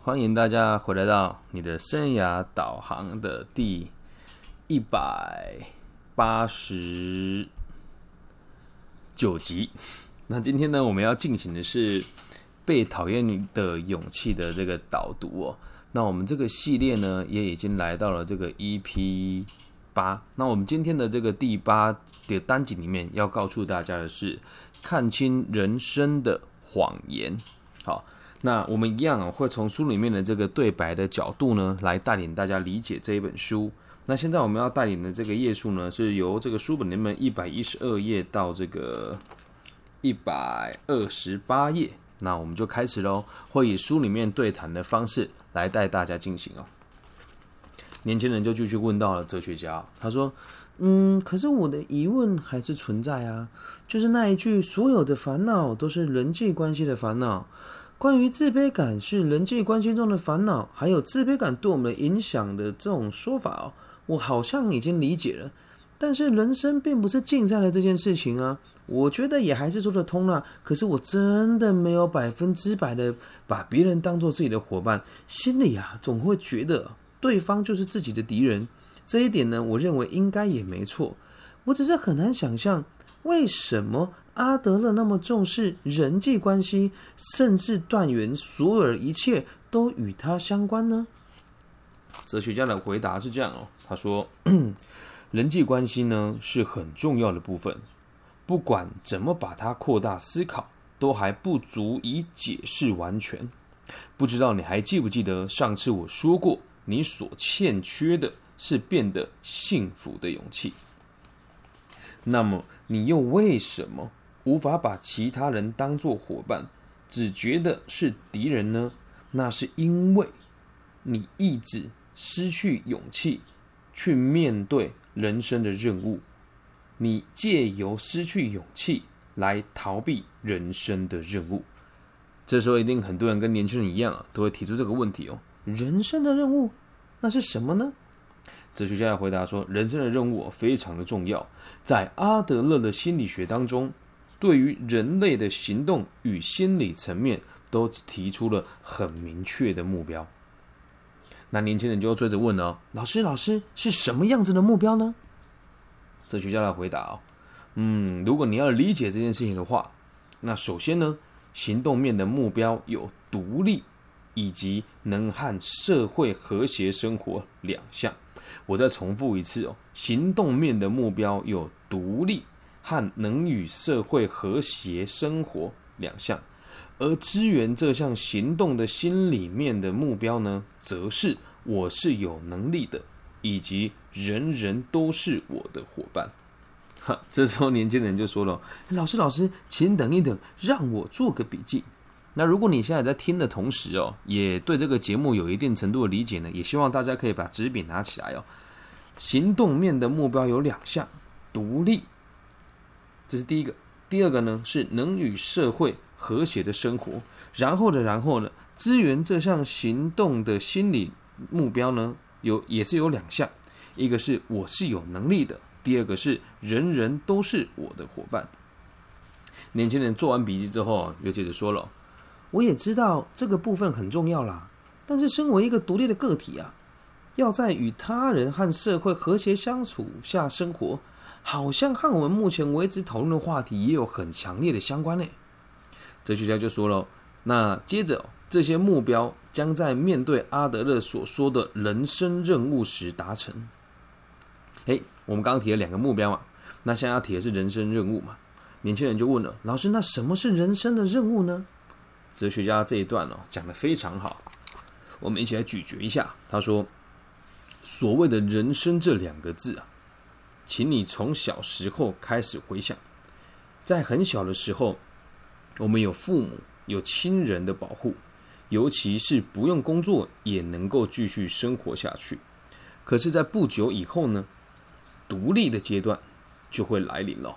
欢迎大家回来到你的生涯导航的第一百八十九集。那今天呢，我们要进行的是被讨厌的勇气的这个导读哦。那我们这个系列呢，也已经来到了这个 EP 八。那我们今天的这个第八的单集里面，要告诉大家的是看清人生的谎言。好。那我们一样啊，会从书里面的这个对白的角度呢，来带领大家理解这一本书。那现在我们要带领的这个页数呢，是由这个书本里面一百一十二页到这个一百二十八页。那我们就开始喽，会以书里面对谈的方式来带大家进行哦。年轻人就继续问到了哲学家，他说：“嗯，可是我的疑问还是存在啊，就是那一句‘所有的烦恼都是人际关系的烦恼’。”关于自卑感是人际关系中的烦恼，还有自卑感对我们的影响的这种说法哦，我好像已经理解了。但是人生并不是竞赛的这件事情啊，我觉得也还是说得通了。可是我真的没有百分之百的把别人当做自己的伙伴，心里啊总会觉得对方就是自己的敌人。这一点呢，我认为应该也没错。我只是很难想象为什么。阿德勒那么重视人际关系，甚至断言所有一切都与他相关呢？哲学家的回答是这样哦，他说：“ 人际关系呢是很重要的部分，不管怎么把它扩大思考，都还不足以解释完全。不知道你还记不记得上次我说过，你所欠缺的是变得幸福的勇气。那么你又为什么？”无法把其他人当作伙伴，只觉得是敌人呢？那是因为你一直失去勇气去面对人生的任务。你借由失去勇气来逃避人生的任务。这时候一定很多人跟年轻人一样啊，都会提出这个问题哦：人生的任务那是什么呢？哲学家回答说：人生的任务非常的重要，在阿德勒的心理学当中。对于人类的行动与心理层面，都提出了很明确的目标。那年轻人就要追着问了：“老师，老师是什么样子的目标呢？”哲学家的回答：“哦，嗯，如果你要理解这件事情的话，那首先呢，行动面的目标有独立以及能和社会和谐生活两项。我再重复一次哦，行动面的目标有独立。”和能与社会和谐生活两项，而支援这项行动的心里面的目标呢，则是我是有能力的，以及人人都是我的伙伴。哈，这时候年轻人就说了：“老师，老师，请等一等，让我做个笔记。”那如果你现在在听的同时哦，也对这个节目有一定程度的理解呢，也希望大家可以把纸笔拿起来哦。行动面的目标有两项：独立。这是第一个，第二个呢是能与社会和谐的生活，然后的然后呢，支援这项行动的心理目标呢有也是有两项，一个是我是有能力的，第二个是人人都是我的伙伴。年轻人做完笔记之后，又接着说了，我也知道这个部分很重要啦，但是身为一个独立的个体啊，要在与他人和社会和谐相处下生活。好像和我们目前为止讨论的话题也有很强烈的相关呢。哲学家就说了，那接着这些目标将在面对阿德勒所说的人生任务时达成。哎，我们刚刚提了两个目标嘛，那现在要提的是人生任务嘛？年轻人就问了，老师，那什么是人生的任务呢？哲学家这一段哦讲的非常好，我们一起来咀嚼一下。他说，所谓的人生这两个字啊。请你从小时候开始回想，在很小的时候，我们有父母、有亲人的保护，尤其是不用工作也能够继续生活下去。可是，在不久以后呢，独立的阶段就会来临了。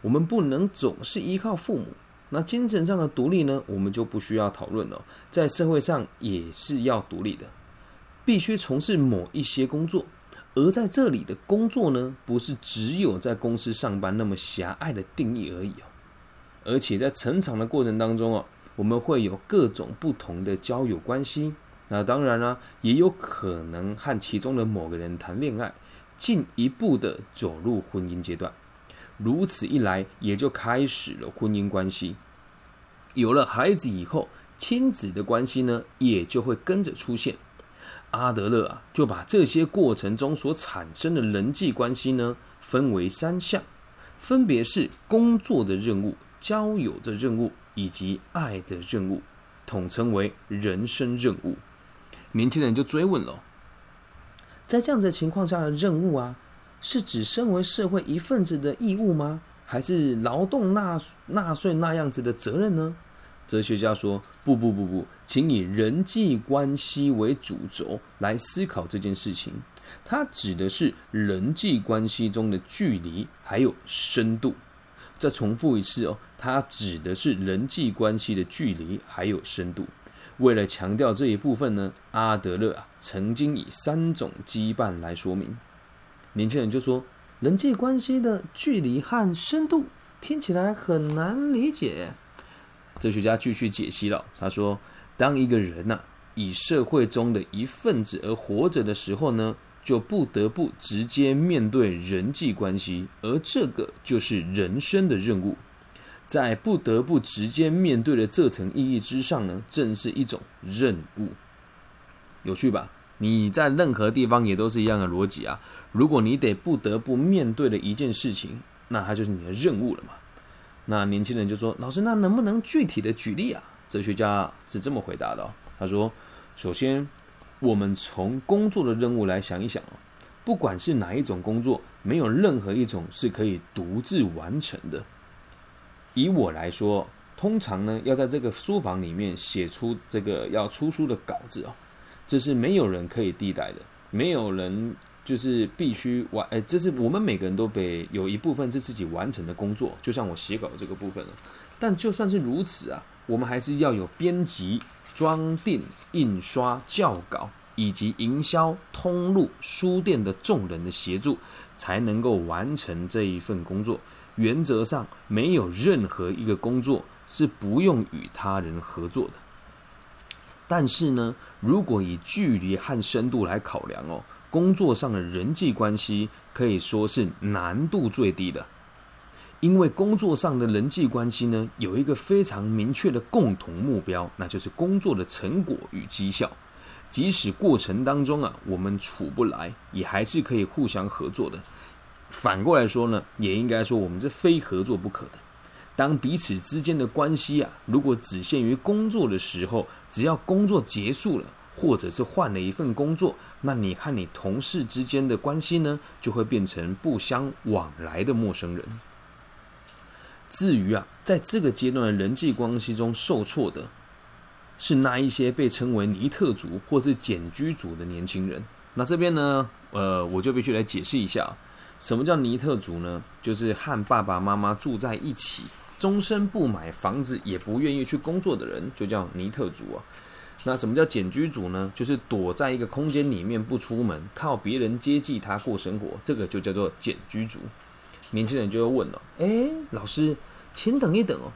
我们不能总是依靠父母，那精神上的独立呢，我们就不需要讨论了。在社会上也是要独立的，必须从事某一些工作。而在这里的工作呢，不是只有在公司上班那么狭隘的定义而已哦。而且在成长的过程当中哦，我们会有各种不同的交友关系。那当然啦，也有可能和其中的某个人谈恋爱，进一步的走入婚姻阶段。如此一来，也就开始了婚姻关系。有了孩子以后，亲子的关系呢，也就会跟着出现。阿德勒啊，就把这些过程中所产生的人际关系呢，分为三项，分别是工作的任务、交友的任务以及爱的任务，统称为人生任务。年轻人就追问了：在这样的情况下的任务啊，是指身为社会一份子的义务吗？还是劳动纳纳税那样子的责任呢？哲学家说：“不不不不，请以人际关系为主轴来思考这件事情。它指的是人际关系中的距离还有深度。再重复一次哦，它指的是人际关系的距离还有深度。为了强调这一部分呢，阿德勒啊曾经以三种羁绊来说明。年轻人就说：人际关系的距离和深度听起来很难理解。”哲学家继续解析了，他说：“当一个人呐以社会中的一份子而活着的时候呢，就不得不直接面对人际关系，而这个就是人生的任务。在不得不直接面对的这层意义之上呢，正是一种任务。有趣吧？你在任何地方也都是一样的逻辑啊。如果你得不得不面对的一件事情，那它就是你的任务了嘛。”那年轻人就说：“老师，那能不能具体的举例啊？”哲学家是这么回答的：“他说，首先，我们从工作的任务来想一想哦，不管是哪一种工作，没有任何一种是可以独自完成的。以我来说，通常呢，要在这个书房里面写出这个要出书的稿子哦，这是没有人可以替代的，没有人。”就是必须完，哎，这是我们每个人都得有一部分是自己完成的工作，就像我写稿这个部分了。但就算是如此啊，我们还是要有编辑、装订、印刷、校稿以及营销、通路、书店的众人的协助，才能够完成这一份工作。原则上，没有任何一个工作是不用与他人合作的。但是呢，如果以距离和深度来考量哦。工作上的人际关系可以说是难度最低的，因为工作上的人际关系呢，有一个非常明确的共同目标，那就是工作的成果与绩效。即使过程当中啊，我们处不来，也还是可以互相合作的。反过来说呢，也应该说我们是非合作不可的。当彼此之间的关系啊，如果只限于工作的时候，只要工作结束了。或者是换了一份工作，那你和你同事之间的关系呢，就会变成不相往来的陌生人。至于啊，在这个阶段的人际关系中受挫的，是那一些被称为尼特族或是简居族的年轻人。那这边呢，呃，我就必须来解释一下，什么叫尼特族呢？就是和爸爸妈妈住在一起，终身不买房子，也不愿意去工作的人，就叫尼特族啊。那什么叫简居族呢？就是躲在一个空间里面不出门，靠别人接济他过生活，这个就叫做简居族。年轻人就会问了：“哎，老师，请等一等哦。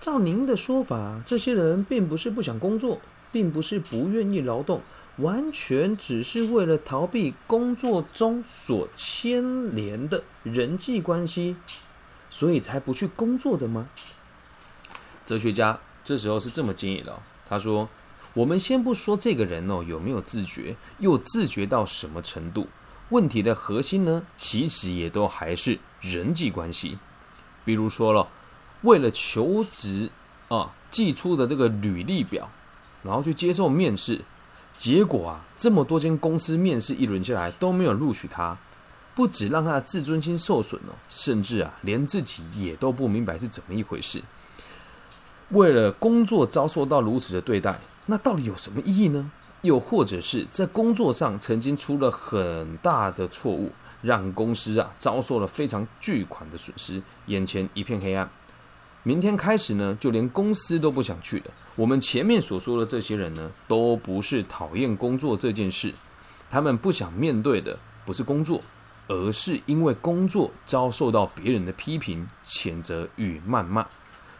照您的说法，这些人并不是不想工作，并不是不愿意劳动，完全只是为了逃避工作中所牵连的人际关系，所以才不去工作的吗？”哲学家这时候是这么建议的，他说。我们先不说这个人哦有没有自觉，又自觉到什么程度？问题的核心呢，其实也都还是人际关系。比如说了，为了求职啊，寄出的这个履历表，然后去接受面试，结果啊，这么多间公司面试一轮下来都没有录取他，不止让他的自尊心受损了，甚至啊，连自己也都不明白是怎么一回事。为了工作遭受到如此的对待。那到底有什么意义呢？又或者是在工作上曾经出了很大的错误，让公司啊遭受了非常巨款的损失，眼前一片黑暗。明天开始呢，就连公司都不想去了。我们前面所说的这些人呢，都不是讨厌工作这件事，他们不想面对的不是工作，而是因为工作遭受到别人的批评、谴责与谩骂，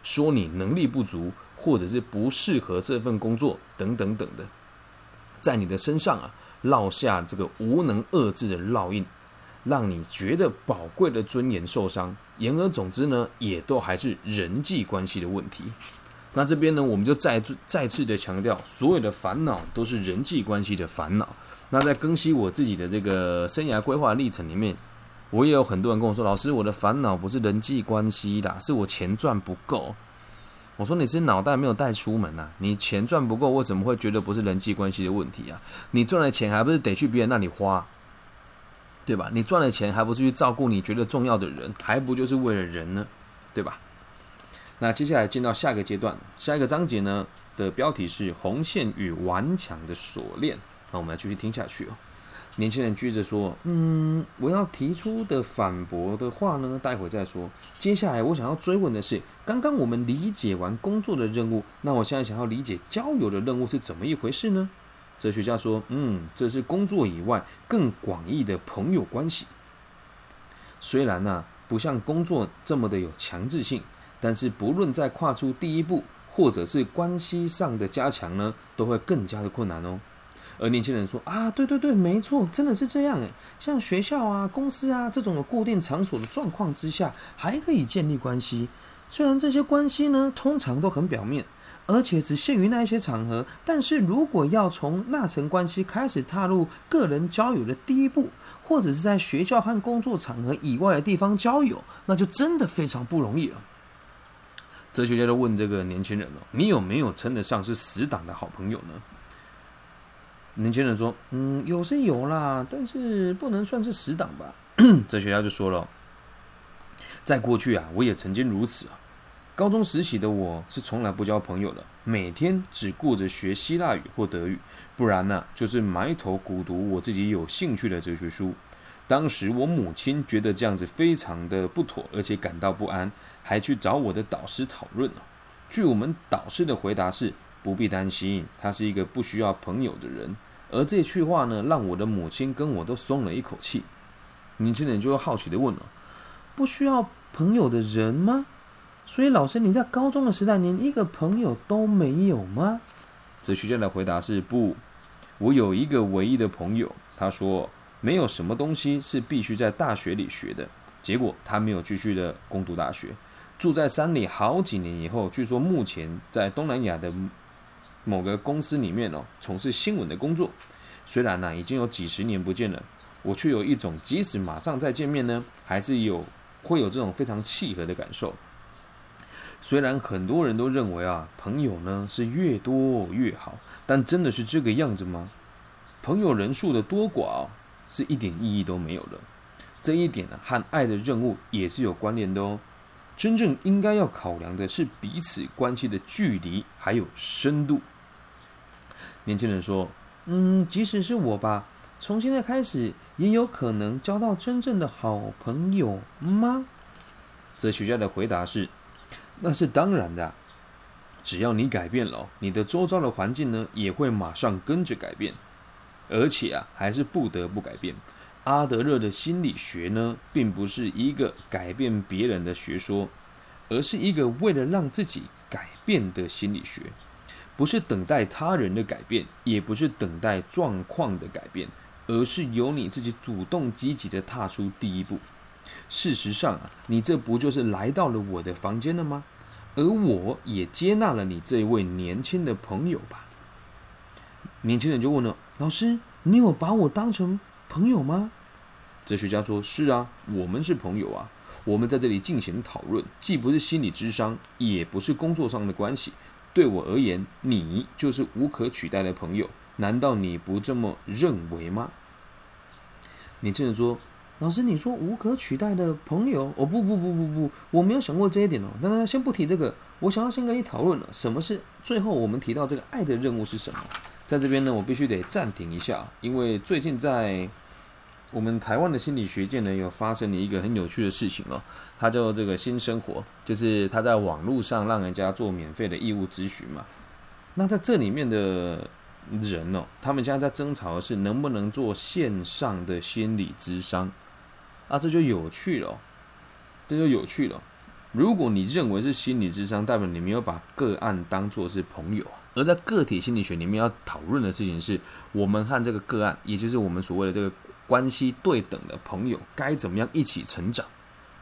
说你能力不足。或者是不适合这份工作等等等的，在你的身上啊烙下这个无能遏制的烙印，让你觉得宝贵的尊严受伤。言而总之呢，也都还是人际关系的问题。那这边呢，我们就再再次的强调，所有的烦恼都是人际关系的烦恼。那在更新我自己的这个生涯规划历程里面，我也有很多人跟我说：“老师，我的烦恼不是人际关系啦，是我钱赚不够。”我说：“你是脑袋没有带出门啊？你钱赚不够，为什么会觉得不是人际关系的问题啊？你赚的钱还不是得去别人那里花，对吧？你赚了钱还不是去照顾你觉得重要的人，还不就是为了人呢？对吧？”那接下来进到下一个阶段，下一个章节呢的标题是“红线与顽强的锁链”。那我们来继续听下去哦。年轻人接着说：“嗯，我要提出的反驳的话呢，待会再说。接下来我想要追问的是，刚刚我们理解完工作的任务，那我现在想要理解交友的任务是怎么一回事呢？”哲学家说：“嗯，这是工作以外更广义的朋友关系。虽然呢，不像工作这么的有强制性。”但是，不论在跨出第一步，或者是关系上的加强呢，都会更加的困难哦。而年轻人说：“啊，对对对，没错，真的是这样诶。像学校啊、公司啊这种有固定场所的状况之下，还可以建立关系。虽然这些关系呢，通常都很表面，而且只限于那一些场合。但是如果要从那层关系开始踏入个人交友的第一步，或者是在学校和工作场合以外的地方交友，那就真的非常不容易了。”哲学家就问这个年轻人了：“你有没有称得上是死党的好朋友呢？”年轻人说：“嗯，有是有啦，但是不能算是死党吧。”哲学家就说了：“在过去啊，我也曾经如此啊。高中时期的我是从来不交朋友的，每天只顾着学希腊语或德语，不然呢，就是埋头苦读我自己有兴趣的哲学书。当时我母亲觉得这样子非常的不妥，而且感到不安。”还去找我的导师讨论了。据我们导师的回答是：不必担心，他是一个不需要朋友的人。而这句话呢，让我的母亲跟我都松了一口气。年轻人就好奇的问了：不需要朋友的人吗？所以老师，你在高中的时代连一个朋友都没有吗？哲学家的回答是：不，我有一个唯一的朋友。他说，没有什么东西是必须在大学里学的。结果他没有继续的攻读大学。住在山里好几年以后，据说目前在东南亚的某个公司里面哦，从事新闻的工作。虽然呢已经有几十年不见了，我却有一种即使马上再见面呢，还是有会有这种非常契合的感受。虽然很多人都认为啊，朋友呢是越多越好，但真的是这个样子吗？朋友人数的多寡哦是一点意义都没有的。这一点呢，和爱的任务也是有关联的哦。真正应该要考量的是彼此关系的距离还有深度。年轻人说：“嗯，即使是我吧，从现在开始也有可能交到真正的好朋友吗？”哲学家的回答是：“那是当然的。只要你改变了，你的周遭的环境呢，也会马上跟着改变，而且啊，还是不得不改变。”阿德勒的心理学呢，并不是一个改变别人的学说，而是一个为了让自己改变的心理学。不是等待他人的改变，也不是等待状况的改变，而是由你自己主动积极的踏出第一步。事实上啊，你这不就是来到了我的房间了吗？而我也接纳了你这位年轻的朋友吧。年轻人就问了：“老师，你有把我当成朋友吗？”哲学家说：“是啊，我们是朋友啊。我们在这里进行讨论，既不是心理智商，也不是工作上的关系。对我而言，你就是无可取代的朋友。难道你不这么认为吗？”年轻人说：“老师，你说无可取代的朋友？哦，不不不不不，我没有想过这一点哦。那那先不提这个，我想要先跟你讨论了，什么是最后我们提到这个爱的任务是什么？在这边呢，我必须得暂停一下，因为最近在。”我们台湾的心理学界呢，有发生了一个很有趣的事情哦，它叫这个新生活，就是他在网络上让人家做免费的义务咨询嘛。那在这里面的人哦，他们现在在争吵的是能不能做线上的心理咨商啊，这就有趣了，这就有趣了。如果你认为是心理智商，代表你没有把个案当作是朋友。而在个体心理学里面要讨论的事情是，我们和这个个案，也就是我们所谓的这个关系对等的朋友，该怎么样一起成长。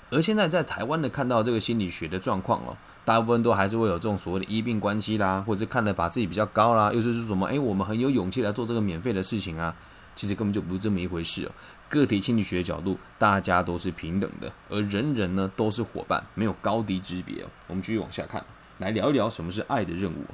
而现在在台湾的看到这个心理学的状况哦，大部分都还是会有这种所谓的医病关系啦，或者看了把自己比较高啦，又是说什么哎，我们很有勇气来做这个免费的事情啊，其实根本就不是这么一回事哦。个体心理学的角度，大家都是平等的，而人人呢都是伙伴，没有高低之别哦。我们继续往下看，来聊一聊什么是爱的任务。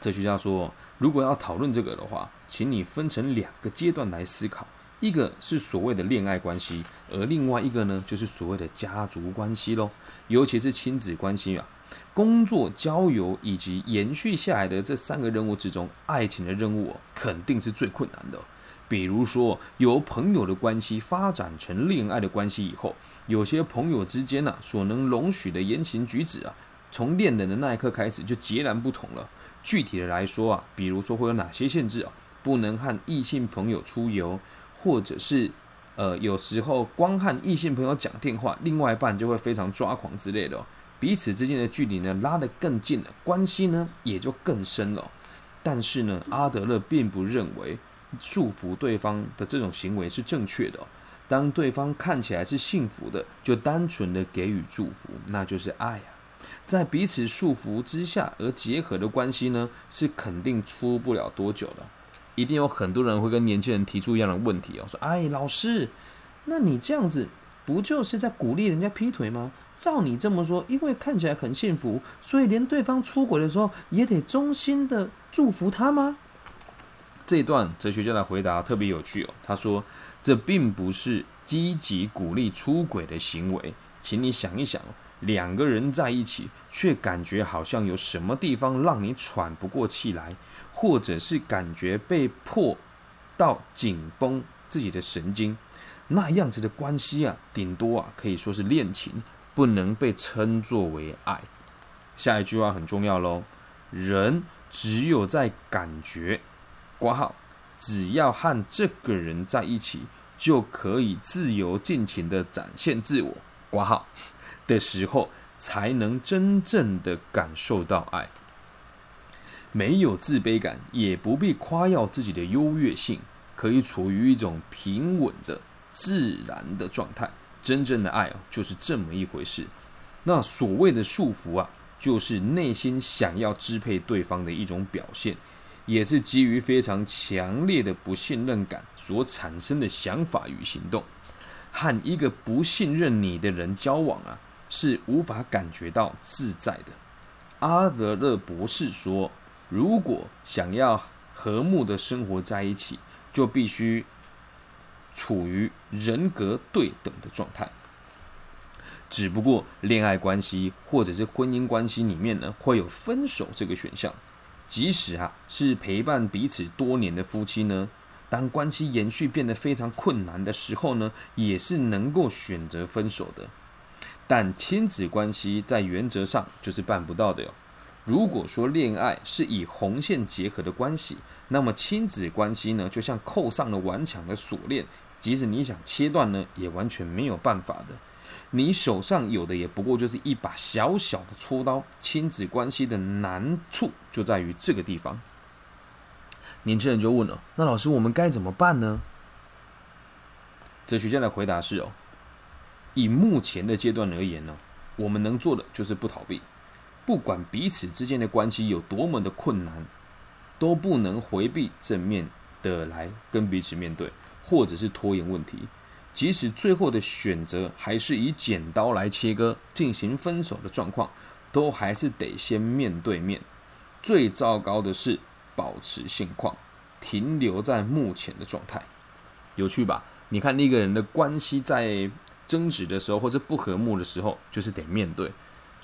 哲学家说，如果要讨论这个的话，请你分成两个阶段来思考，一个是所谓的恋爱关系，而另外一个呢，就是所谓的家族关系喽，尤其是亲子关系啊。工作、交友以及延续下来的这三个任务之中，爱情的任务肯定是最困难的。比如说，由朋友的关系发展成恋爱的关系以后，有些朋友之间呢，所能容许的言行举止啊，从恋人的那一刻开始就截然不同了。具体的来说啊，比如说会有哪些限制啊？不能和异性朋友出游，或者是呃，有时候光和异性朋友讲电话，另外一半就会非常抓狂之类的。彼此之间的距离呢，拉得更近了，关系呢也就更深了。但是呢，阿德勒并不认为。束缚对方的这种行为是正确的。当对方看起来是幸福的，就单纯的给予祝福，那就是爱啊。在彼此束缚之下而结合的关系呢，是肯定出不了多久的。一定有很多人会跟年轻人提出一样的问题哦，说：“哎，老师，那你这样子不就是在鼓励人家劈腿吗？照你这么说，因为看起来很幸福，所以连对方出轨的时候也得衷心的祝福他吗？”这一段哲学家的回答特别有趣哦。他说：“这并不是积极鼓励出轨的行为，请你想一想，两个人在一起，却感觉好像有什么地方让你喘不过气来，或者是感觉被迫到紧绷自己的神经，那样子的关系啊，顶多啊可以说是恋情，不能被称作为爱。”下一句话很重要喽，人只有在感觉。挂号，只要和这个人在一起，就可以自由尽情的展现自我。挂号的时候，才能真正的感受到爱。没有自卑感，也不必夸耀自己的优越性，可以处于一种平稳的、自然的状态。真正的爱啊，就是这么一回事。那所谓的束缚啊，就是内心想要支配对方的一种表现。也是基于非常强烈的不信任感所产生的想法与行动，和一个不信任你的人交往啊，是无法感觉到自在的。阿德勒博士说，如果想要和睦的生活在一起，就必须处于人格对等的状态。只不过恋爱关系或者是婚姻关系里面呢，会有分手这个选项。即使啊是陪伴彼此多年的夫妻呢，当关系延续变得非常困难的时候呢，也是能够选择分手的。但亲子关系在原则上就是办不到的哟。如果说恋爱是以红线结合的关系，那么亲子关系呢，就像扣上了顽强的锁链，即使你想切断呢，也完全没有办法的。你手上有的也不过就是一把小小的锉刀，亲子关系的难处就在于这个地方。年轻人就问了：“那老师，我们该怎么办呢？”哲学家的回答是：“哦，以目前的阶段而言呢，我们能做的就是不逃避，不管彼此之间的关系有多么的困难，都不能回避正面的来跟彼此面对，或者是拖延问题。”即使最后的选择还是以剪刀来切割进行分手的状况，都还是得先面对面。最糟糕的是保持现况，停留在目前的状态。有趣吧？你看那个人的关系在争执的时候，或者不和睦的时候，就是得面对。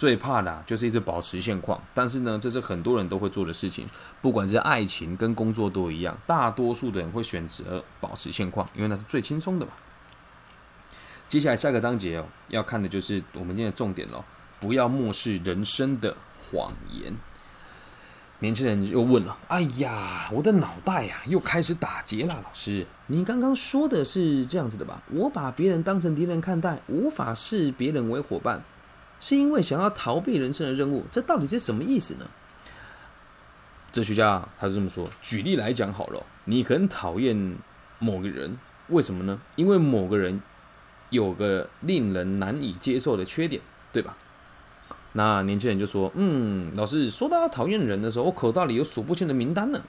最怕的就是一直保持现况。但是呢，这是很多人都会做的事情，不管是爱情跟工作都一样。大多数的人会选择保持现况，因为那是最轻松的嘛。接下来下个章节哦，要看的就是我们今天的重点喽。不要漠视人生的谎言。年轻人又问了：“哎呀，我的脑袋呀，又开始打结了。”老师，你刚刚说的是这样子的吧？我把别人当成敌人看待，无法视别人为伙伴，是因为想要逃避人生的任务，这到底是什么意思呢？哲学家他就这么说。举例来讲好了，你很讨厌某个人，为什么呢？因为某个人有个令人难以接受的缺点，对吧？那年轻人就说：“嗯，老师说到讨厌人的时候，我口袋里有数不清的名单呢。”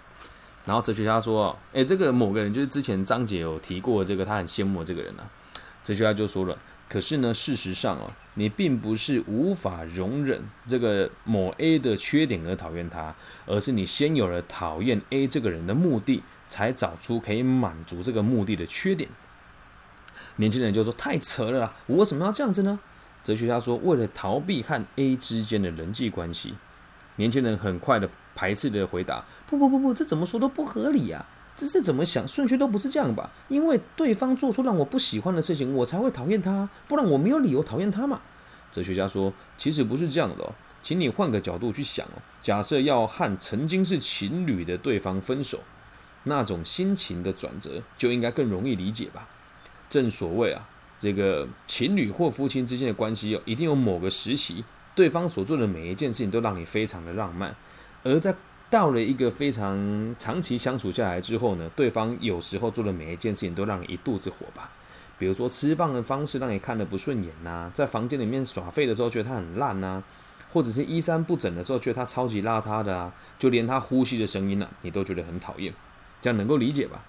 然后哲学家说：“诶，这个某个人就是之前张姐有提过这个，他很羡慕这个人啊。”哲学家就说了：“可是呢，事实上哦，你并不是无法容忍这个某 A 的缺点而讨厌他，而是你先有了讨厌 A 这个人的目的，才找出可以满足这个目的的缺点。”年轻人就说：“太扯了，我为什么要这样子呢？”哲学家说：“为了逃避和 A 之间的人际关系。”年轻人很快的。排斥的回答：不不不不，这怎么说都不合理呀！这是怎么想？顺序都不是这样吧？因为对方做出让我不喜欢的事情，我才会讨厌他，不然我没有理由讨厌他嘛。哲学家说：其实不是这样的哦，请你换个角度去想哦。假设要和曾经是情侣的对方分手，那种心情的转折就应该更容易理解吧？正所谓啊，这个情侣或夫妻之间的关系哦，一定有某个时期，对方所做的每一件事情都让你非常的浪漫。而在到了一个非常长期相处下来之后呢，对方有时候做的每一件事情都让你一肚子火吧。比如说吃饭的方式让你看的不顺眼呐，在房间里面耍废的时候觉得他很烂呐，或者是衣衫不整的时候觉得他超级邋遢的啊，就连他呼吸的声音呢，你都觉得很讨厌。这样能够理解吧？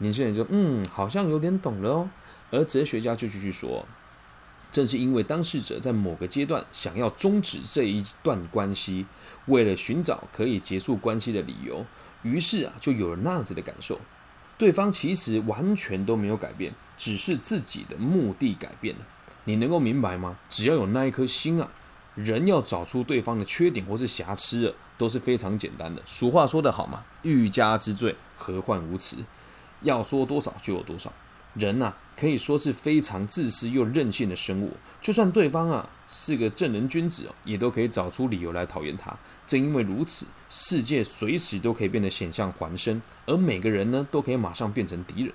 年轻人就嗯，好像有点懂了哦。而哲学家就继续说。正是因为当事者在某个阶段想要终止这一段关系，为了寻找可以结束关系的理由，于是啊，就有了那样子的感受。对方其实完全都没有改变，只是自己的目的改变了。你能够明白吗？只要有那一颗心啊，人要找出对方的缺点或是瑕疵，都是非常简单的。俗话说得好嘛，“欲加之罪，何患无辞”，要说多少就有多少。人呐，可以说是非常自私又任性的生物。就算对方啊是个正人君子哦，也都可以找出理由来讨厌他。正因为如此，世界随时都可以变得险象环生，而每个人呢，都可以马上变成敌人。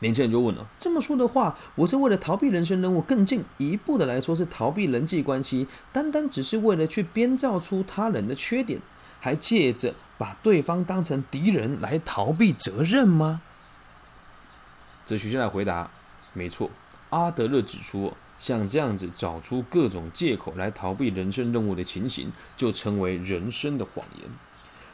年轻人就问了：这么说的话，我是为了逃避人生任务，更进一步的来说是逃避人际关系，单单只是为了去编造出他人的缺点，还借着把对方当成敌人来逃避责任吗？哲学家来回答：没错，阿德勒指出，像这样子找出各种借口来逃避人生任务的情形，就称为人生的谎言。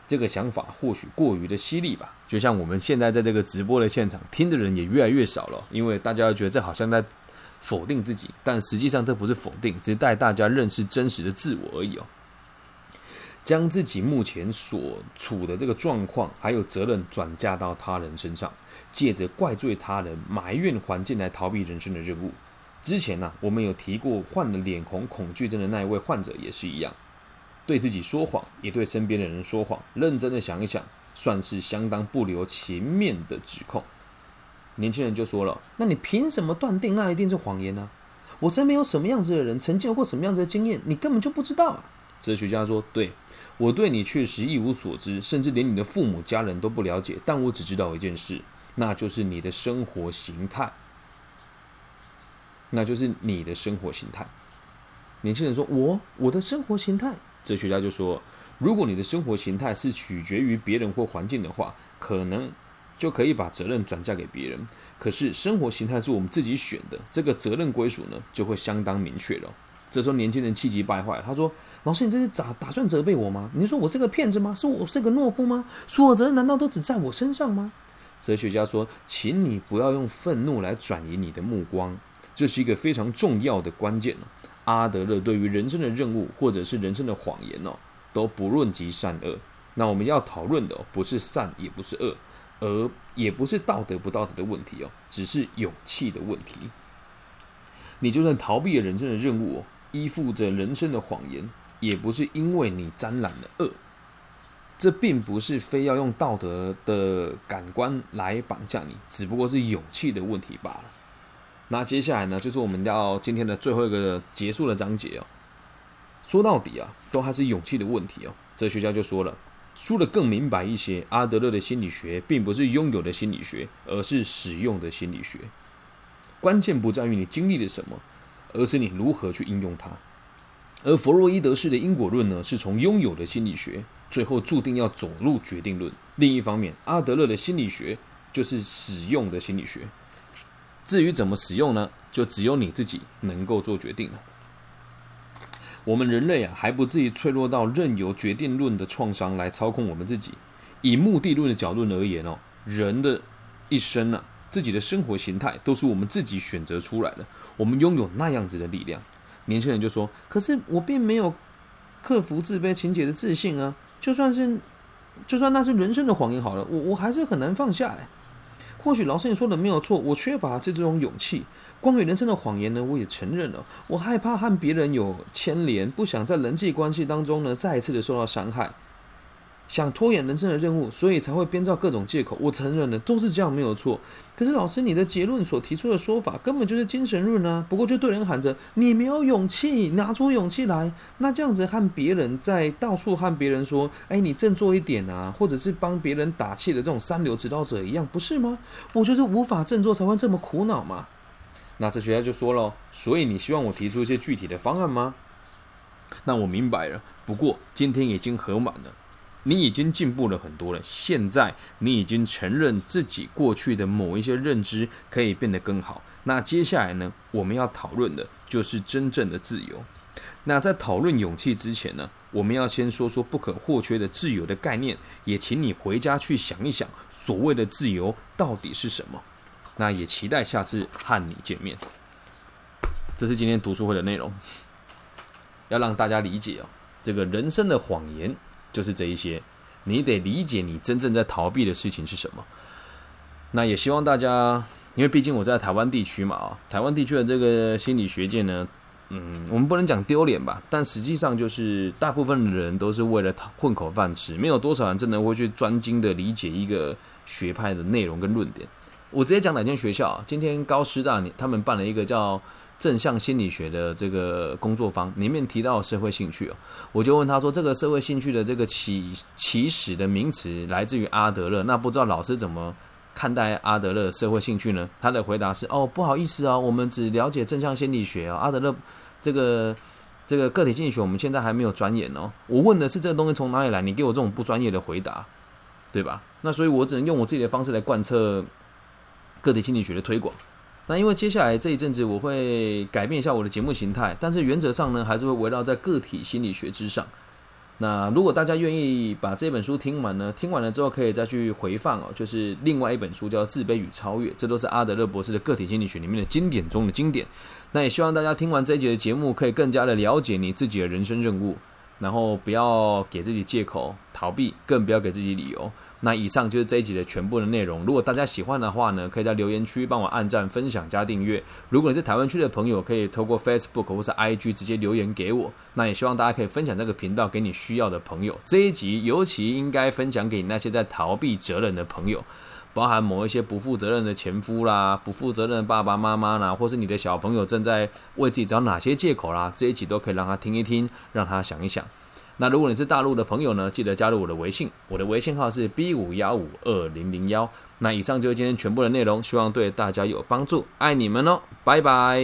这个想法或许过于的犀利吧？就像我们现在在这个直播的现场听的人也越来越少了，因为大家觉得这好像在否定自己，但实际上这不是否定，只是带大家认识真实的自我而已哦。将自己目前所处的这个状况还有责任转嫁到他人身上。借着怪罪他人、埋怨环境来逃避人生的任务。之前呢，我们有提过患了脸红恐惧症的那一位患者也是一样，对自己说谎，也对身边的人说谎。认真的想一想，算是相当不留情面的指控。年轻人就说了：“那你凭什么断定那一定是谎言呢？我身边有什么样子的人，曾经有过什么样子的经验，你根本就不知道啊！”哲学家说：“对我对你确实一无所知，甚至连你的父母家人都不了解，但我只知道一件事。”那就是你的生活形态，那就是你的生活形态。年轻人说：“我我的生活形态。”哲学家就说：“如果你的生活形态是取决于别人或环境的话，可能就可以把责任转嫁给别人。可是生活形态是我们自己选的，这个责任归属呢，就会相当明确了。”这时候年轻人气急败坏，他说：“老师，你这是打打算责备我吗？你说我是个骗子吗？是我是个懦夫吗？所有责任难道都只在我身上吗？”哲学家说：“请你不要用愤怒来转移你的目光，这是一个非常重要的关键阿德勒对于人生的任务或者是人生的谎言哦，都不论及善恶。那我们要讨论的不是善，也不是恶，而也不是道德不道德的问题哦，只是勇气的问题。你就算逃避了人生的任务，依附着人生的谎言，也不是因为你沾染了恶。”这并不是非要用道德的感官来绑架你，只不过是勇气的问题罢了。那接下来呢，就是我们要今天的最后一个结束的章节哦。说到底啊，都还是勇气的问题哦。哲学家就说了，说的更明白一些，阿德勒的心理学并不是拥有的心理学，而是使用的心理学。关键不在于你经历了什么，而是你如何去应用它。而弗洛伊德式的因果论呢，是从拥有的心理学，最后注定要走入决定论。另一方面，阿德勒的心理学就是使用的心理学。至于怎么使用呢，就只有你自己能够做决定了。我们人类啊，还不至于脆弱到任由决定论的创伤来操控我们自己。以目的论的角度而言哦，人的一生啊，自己的生活形态都是我们自己选择出来的。我们拥有那样子的力量。年轻人就说：“可是我并没有克服自卑情节的自信啊！就算是，就算那是人生的谎言好了，我我还是很难放下。哎，或许老师你说的没有错，我缺乏是这种勇气。关于人生的谎言呢，我也承认了，我害怕和别人有牵连，不想在人际关系当中呢再一次的受到伤害。”想拖延人生的任务，所以才会编造各种借口。我承认的都是这样，没有错。可是老师，你的结论所提出的说法根本就是精神论啊！不过就对人喊着你没有勇气，拿出勇气来。那这样子和别人在到处和别人说，哎，你振作一点啊，或者是帮别人打气的这种三流指导者一样，不是吗？我就是无法振作，才会这么苦恼嘛。那这学校就说了，所以你希望我提出一些具体的方案吗？那我明白了。不过今天已经很晚了。你已经进步了很多了，现在你已经承认自己过去的某一些认知可以变得更好。那接下来呢？我们要讨论的就是真正的自由。那在讨论勇气之前呢，我们要先说说不可或缺的自由的概念。也请你回家去想一想，所谓的自由到底是什么。那也期待下次和你见面。这是今天读书会的内容，要让大家理解哦，这个人生的谎言。就是这一些，你得理解你真正在逃避的事情是什么。那也希望大家，因为毕竟我在台湾地区嘛啊，台湾地区的这个心理学界呢，嗯，我们不能讲丢脸吧，但实际上就是大部分的人都是为了混口饭吃，没有多少人真的会去专精的理解一个学派的内容跟论点。我直接讲哪间学校，今天高师大他们办了一个叫。正向心理学的这个工作坊里面提到社会兴趣哦，我就问他说：“这个社会兴趣的这个起起始的名词来自于阿德勒，那不知道老师怎么看待阿德勒的社会兴趣呢？”他的回答是：“哦，不好意思啊，我们只了解正向心理学啊，阿德勒这个这个个体心理学我们现在还没有钻研哦。”我问的是这个东西从哪里来？你给我这种不专业的回答，对吧？那所以我只能用我自己的方式来贯彻个体心理学的推广。那因为接下来这一阵子我会改变一下我的节目形态，但是原则上呢还是会围绕在个体心理学之上。那如果大家愿意把这本书听完呢，听完了之后可以再去回放哦，就是另外一本书叫《自卑与超越》，这都是阿德勒博士的个体心理学里面的经典中的经典。那也希望大家听完这一节的节目，可以更加的了解你自己的人生任务，然后不要给自己借口逃避，更不要给自己理由。那以上就是这一集的全部的内容。如果大家喜欢的话呢，可以在留言区帮我按赞、分享、加订阅。如果你是台湾区的朋友，可以透过 Facebook 或是 IG 直接留言给我。那也希望大家可以分享这个频道给你需要的朋友。这一集尤其应该分享给那些在逃避责任的朋友，包含某一些不负责任的前夫啦、不负责任的爸爸妈妈啦，或是你的小朋友正在为自己找哪些借口啦，这一集都可以让他听一听，让他想一想。那如果你是大陆的朋友呢，记得加入我的微信，我的微信号是 B 五幺五二零零幺。那以上就是今天全部的内容，希望对大家有帮助，爱你们哦，拜拜。